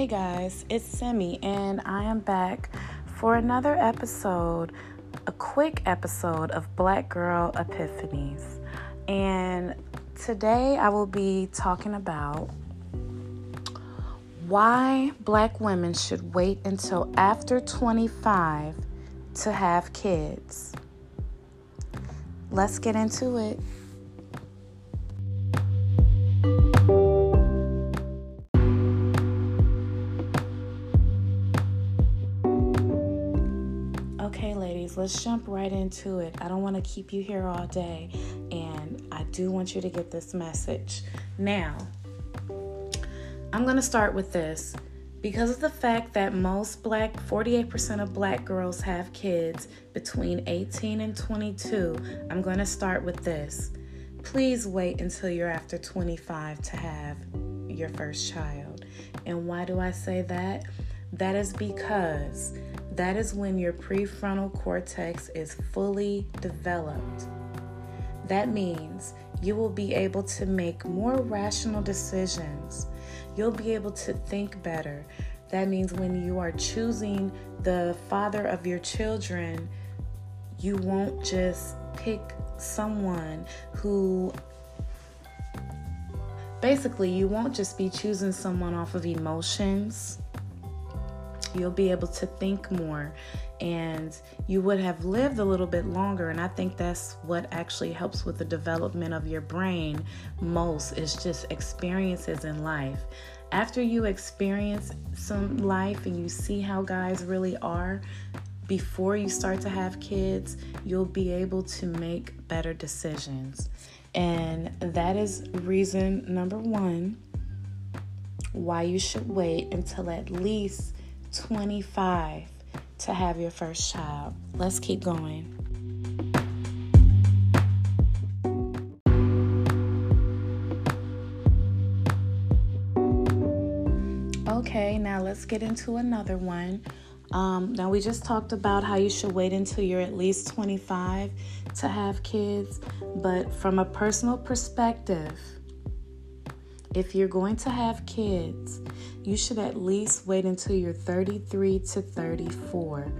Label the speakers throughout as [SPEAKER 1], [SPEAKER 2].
[SPEAKER 1] Hey guys, it's Simi, and I am back for another episode, a quick episode of Black Girl Epiphanies. And today I will be talking about why black women should wait until after 25 to have kids. Let's get into it. Let's jump right into it. I don't want to keep you here all day, and I do want you to get this message. Now, I'm going to start with this. Because of the fact that most black, 48% of black girls have kids between 18 and 22, I'm going to start with this. Please wait until you're after 25 to have your first child. And why do I say that? That is because that is when your prefrontal cortex is fully developed. That means you will be able to make more rational decisions. You'll be able to think better. That means when you are choosing the father of your children, you won't just pick someone who basically you won't just be choosing someone off of emotions you'll be able to think more and you would have lived a little bit longer and i think that's what actually helps with the development of your brain most is just experiences in life. After you experience some life and you see how guys really are before you start to have kids you'll be able to make better decisions. And that is reason number one why you should wait until at least 25 to have your first child. Let's keep going. Okay, now let's get into another one. Um, now, we just talked about how you should wait until you're at least 25 to have kids, but from a personal perspective, if you're going to have kids, you should at least wait until you're 33 to 34.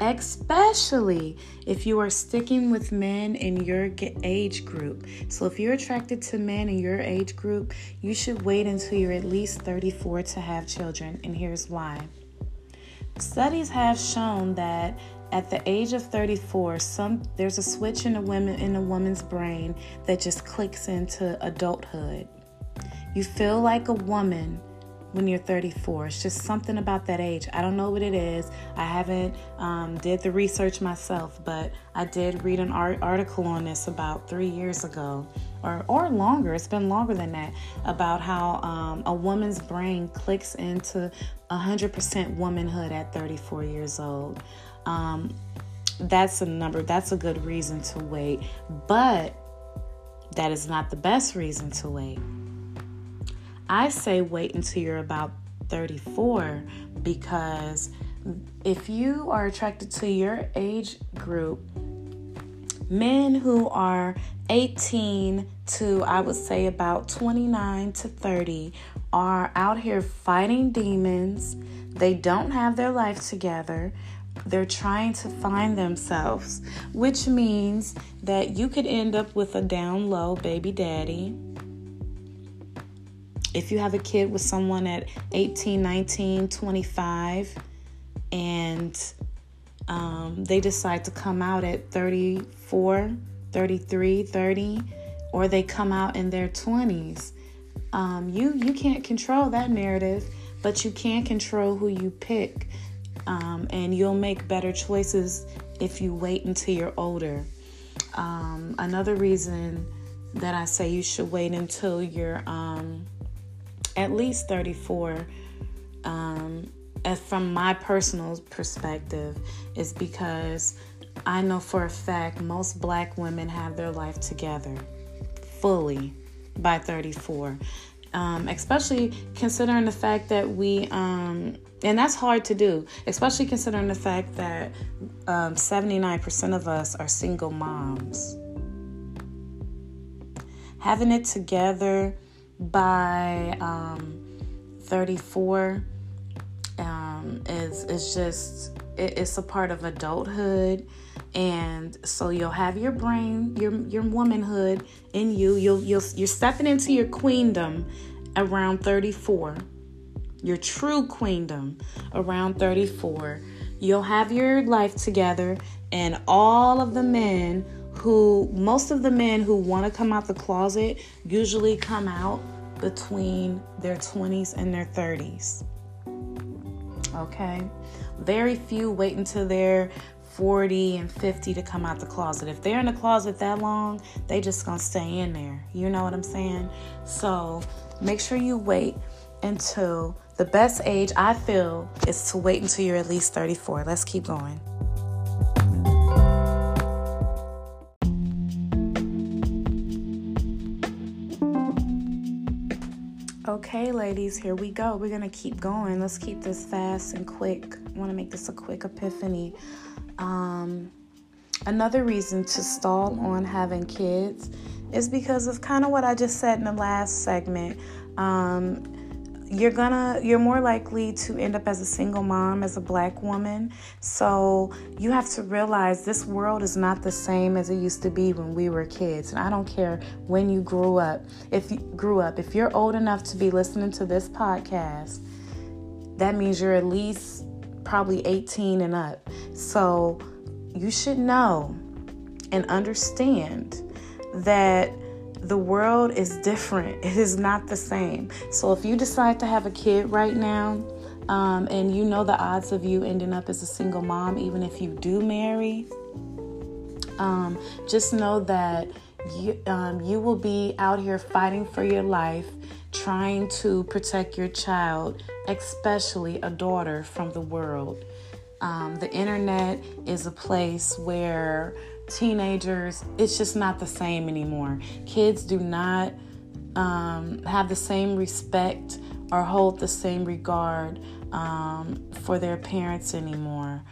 [SPEAKER 1] Especially if you are sticking with men in your age group. So, if you're attracted to men in your age group, you should wait until you're at least 34 to have children. And here's why. Studies have shown that at the age of 34 some there's a switch in a woman in a woman's brain that just clicks into adulthood you feel like a woman when you're 34. It's just something about that age. I don't know what it is. I haven't um, did the research myself, but I did read an art- article on this about three years ago, or or longer. It's been longer than that about how um, a woman's brain clicks into 100% womanhood at 34 years old. Um, that's a number. That's a good reason to wait, but that is not the best reason to wait. I say wait until you're about 34 because if you are attracted to your age group, men who are 18 to I would say about 29 to 30 are out here fighting demons. They don't have their life together. They're trying to find themselves, which means that you could end up with a down low baby daddy if you have a kid with someone at 18, 19, 25, and um, they decide to come out at 34, 33, 30, or they come out in their 20s, um, you, you can't control that narrative, but you can control who you pick. Um, and you'll make better choices if you wait until you're older. Um, another reason that I say you should wait until you're um, at least 34 um, from my personal perspective is because I know for a fact most black women have their life together fully by 34. Um, especially considering the fact that we, um, and that's hard to do, especially considering the fact that um, 79% of us are single moms. Having it together by um, 34 um, is is just it, it's a part of adulthood. And so you'll have your brain your your womanhood in you. You'll you'll you're stepping into your queendom around 34 your true queendom around 34 you'll have your life together and all of the men who most of the men who want to come out the closet usually come out between their 20s and their 30s okay very few wait until they're 40 and 50 to come out the closet. If they're in the closet that long, they just gonna stay in there. You know what I'm saying? So make sure you wait until the best age I feel is to wait until you're at least 34. Let's keep going. Okay, ladies, here we go. We're going to keep going. Let's keep this fast and quick. I want to make this a quick epiphany. Um, another reason to stall on having kids is because of kind of what I just said in the last segment. Um, you're gonna you're more likely to end up as a single mom as a black woman. So you have to realize this world is not the same as it used to be when we were kids. And i don't care when you grew up. If you grew up if you're old enough to be listening to this podcast that means you're at least probably 18 and up. So you should know and understand that the world is different. It is not the same. So if you decide to have a kid right now, um, and you know the odds of you ending up as a single mom, even if you do marry, um, just know that you, um, you will be out here fighting for your life, trying to protect your child, especially a daughter, from the world. Um, the internet is a place where teenagers, it's just not the same anymore. Kids do not um, have the same respect or hold the same regard um, for their parents anymore.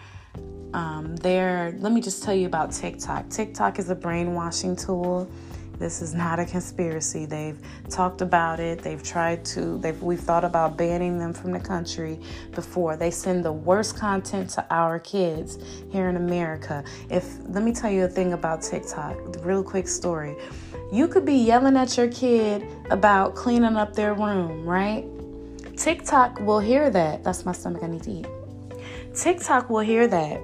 [SPEAKER 1] Um, there, let me just tell you about TikTok. TikTok is a brainwashing tool this is not a conspiracy. They've talked about it. They've tried to. They've we've thought about banning them from the country before. They send the worst content to our kids here in America. If let me tell you a thing about TikTok. Real quick story. You could be yelling at your kid about cleaning up their room, right? TikTok will hear that. That's my stomach. I need to eat. TikTok will hear that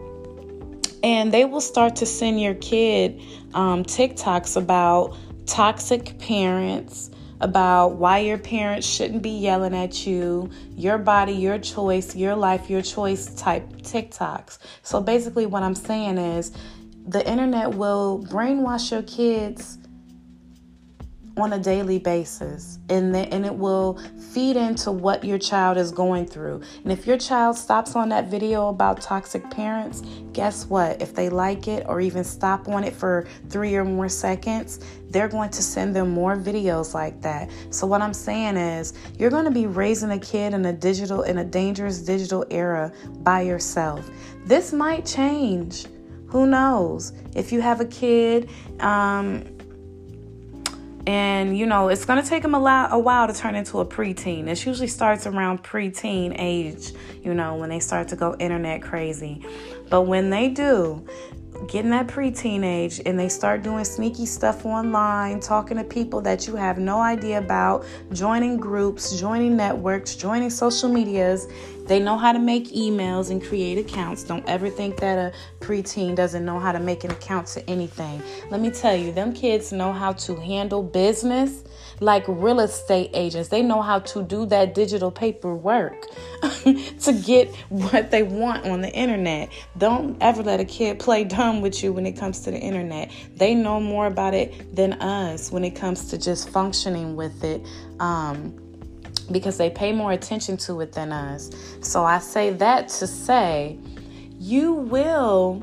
[SPEAKER 1] and they will start to send your kid um, TikToks about toxic parents, about why your parents shouldn't be yelling at you, your body, your choice, your life, your choice type TikToks. So basically, what I'm saying is the internet will brainwash your kids on a daily basis and the, and it will feed into what your child is going through. And if your child stops on that video about toxic parents, guess what? If they like it or even stop on it for 3 or more seconds, they're going to send them more videos like that. So what I'm saying is, you're going to be raising a kid in a digital in a dangerous digital era by yourself. This might change. Who knows? If you have a kid, um, and you know it's going to take them a, lot, a while to turn into a preteen it usually starts around preteen age you know when they start to go internet crazy but when they do getting that preteen age and they start doing sneaky stuff online, talking to people that you have no idea about, joining groups, joining networks, joining social medias. They know how to make emails and create accounts. Don't ever think that a preteen doesn't know how to make an account to anything. Let me tell you, them kids know how to handle business like real estate agents. They know how to do that digital paperwork to get what they want on the internet. Don't ever let a kid play dumb with you when it comes to the internet. They know more about it than us when it comes to just functioning with it. Um, because they pay more attention to it than us. So I say that to say you will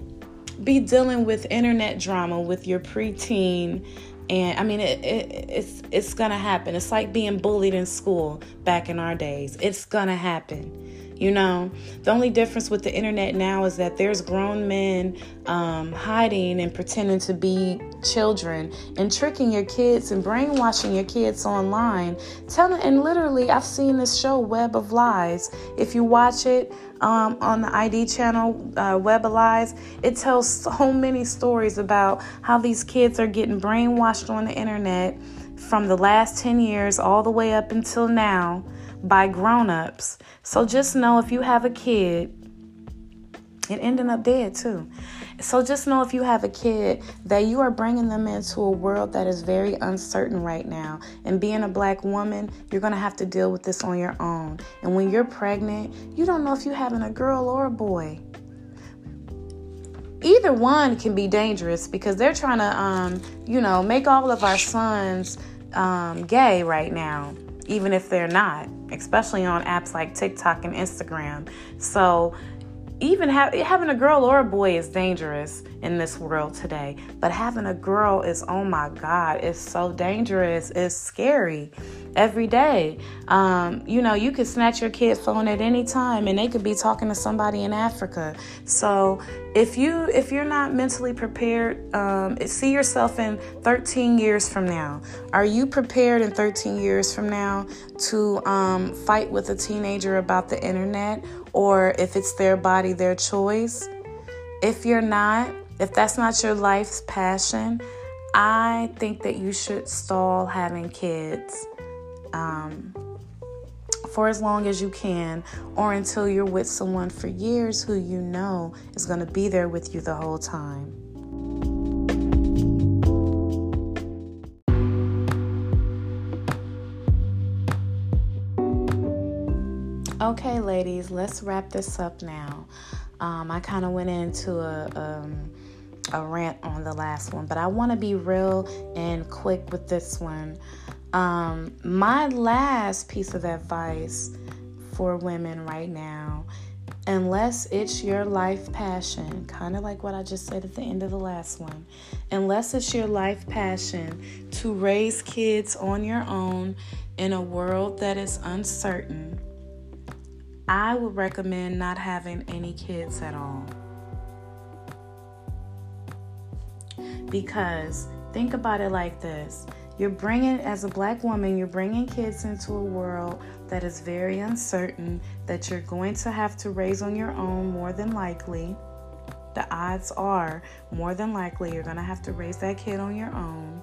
[SPEAKER 1] be dealing with internet drama with your preteen and I mean, it, it, it's it's gonna happen. It's like being bullied in school back in our days. It's gonna happen. You know, the only difference with the internet now is that there's grown men um, hiding and pretending to be children and tricking your kids and brainwashing your kids online. Telling and literally, I've seen this show, Web of Lies. If you watch it um, on the ID channel, uh, Web of Lies, it tells so many stories about how these kids are getting brainwashed on the internet from the last 10 years all the way up until now by grown-ups. So just know if you have a kid, it ended up dead too. So just know if you have a kid that you are bringing them into a world that is very uncertain right now. And being a black woman, you're going to have to deal with this on your own. And when you're pregnant, you don't know if you're having a girl or a boy. Either one can be dangerous because they're trying to, um, you know, make all of our sons um, gay right now even if they're not, especially on apps like TikTok and Instagram. So, even ha- having a girl or a boy is dangerous in this world today, but having a girl is, oh my God, it's so dangerous. It's scary every day. Um, you know, you could snatch your kid's phone at any time and they could be talking to somebody in Africa. So if you if you're not mentally prepared, um, see yourself in 13 years from now. Are you prepared in 13 years from now to um, fight with a teenager about the internet or if it's their body, their choice? If you're not, if that's not your life's passion, I think that you should stall having kids um, for as long as you can, or until you're with someone for years who you know is going to be there with you the whole time. Okay, ladies, let's wrap this up now. Um, I kind of went into a. Um, a rant on the last one, but I want to be real and quick with this one. Um, my last piece of advice for women right now, unless it's your life passion, kind of like what I just said at the end of the last one, unless it's your life passion to raise kids on your own in a world that is uncertain, I would recommend not having any kids at all. Because think about it like this you're bringing, as a black woman, you're bringing kids into a world that is very uncertain, that you're going to have to raise on your own more than likely. The odds are more than likely you're going to have to raise that kid on your own.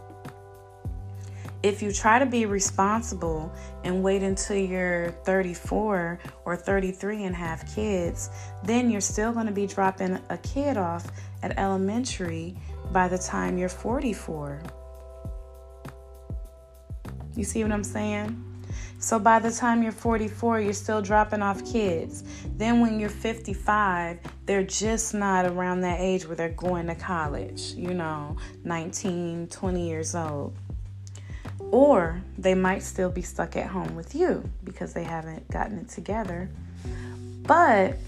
[SPEAKER 1] If you try to be responsible and wait until you're 34 or 33 and have kids, then you're still going to be dropping a kid off at elementary by the time you're 44. You see what I'm saying? So by the time you're 44, you're still dropping off kids. Then when you're 55, they're just not around that age where they're going to college, you know, 19, 20 years old. Or they might still be stuck at home with you because they haven't gotten it together. But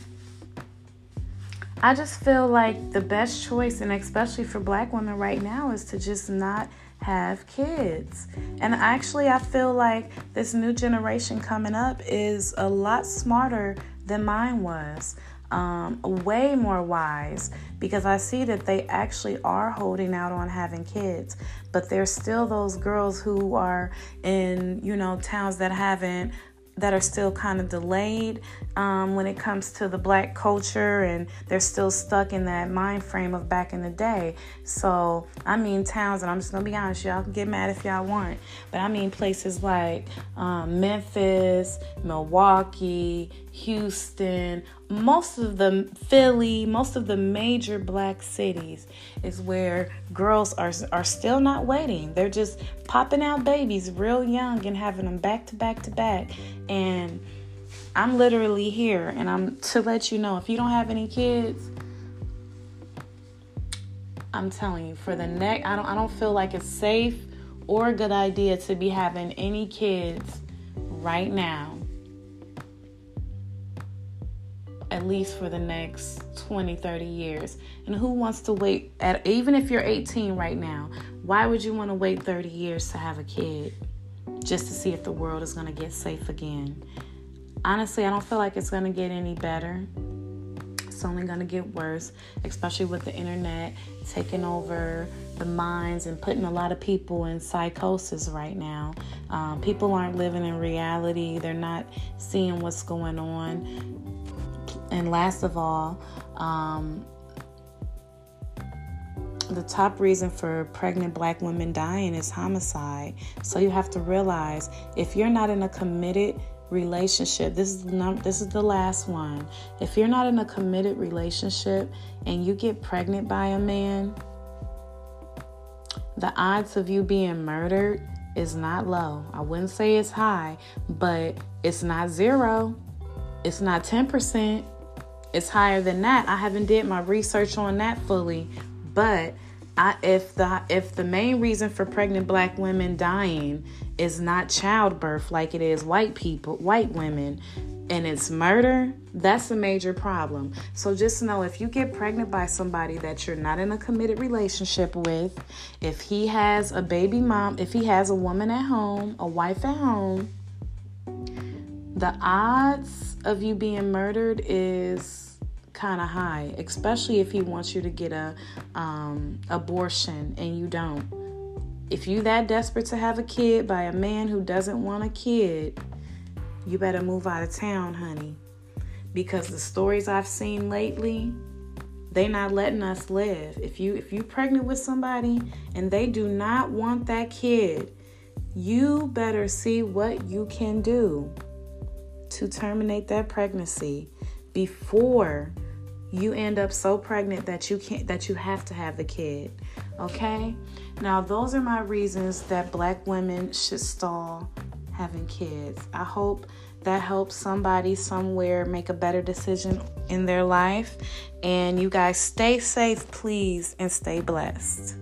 [SPEAKER 1] I just feel like the best choice, and especially for black women right now, is to just not have kids. And actually, I feel like this new generation coming up is a lot smarter than mine was. Um, way more wise because I see that they actually are holding out on having kids, but there's still those girls who are in, you know, towns that haven't that are still kind of delayed um, when it comes to the black culture and they're still stuck in that mind frame of back in the day. So, I mean, towns, and I'm just gonna be honest, y'all can get mad if y'all want, but I mean places like um, Memphis, Milwaukee, Houston, most of the Philly, most of the major black cities is where girls are are still not waiting. They're just popping out babies real young and having them back to back to back. And I'm literally here and I'm to let you know if you don't have any kids, I'm telling you for the next I don't I don't feel like it's safe or a good idea to be having any kids right now at least for the next 20, 30 years. And who wants to wait at even if you're 18 right now, why would you want to wait 30 years to have a kid just to see if the world is going to get safe again? honestly, I don't feel like it's going to get any better. It's only going to get worse, especially with the internet taking over the minds and putting a lot of people in psychosis right now. Um, people aren't living in reality, they're not seeing what's going on. And last of all, um, the top reason for pregnant black women dying is homicide. So you have to realize if you're not in a committed relationship, this is this is the last one. If you're not in a committed relationship and you get pregnant by a man, the odds of you being murdered is not low. I wouldn't say it's high, but it's not zero. It's not 10%. It's higher than that. I haven't did my research on that fully, but I, if the if the main reason for pregnant black women dying is not childbirth like it is white people, white women, and it's murder, that's a major problem. So just know if you get pregnant by somebody that you're not in a committed relationship with, if he has a baby mom, if he has a woman at home, a wife at home, the odds of you being murdered is kind of high, especially if he wants you to get a um, abortion and you don't. If you that desperate to have a kid by a man who doesn't want a kid, you better move out of town, honey. Because the stories I've seen lately, they not letting us live. If you if you pregnant with somebody and they do not want that kid, you better see what you can do to terminate that pregnancy before you end up so pregnant that you can't that you have to have the kid okay? Now those are my reasons that black women should stall having kids. I hope that helps somebody somewhere make a better decision in their life. And you guys stay safe please and stay blessed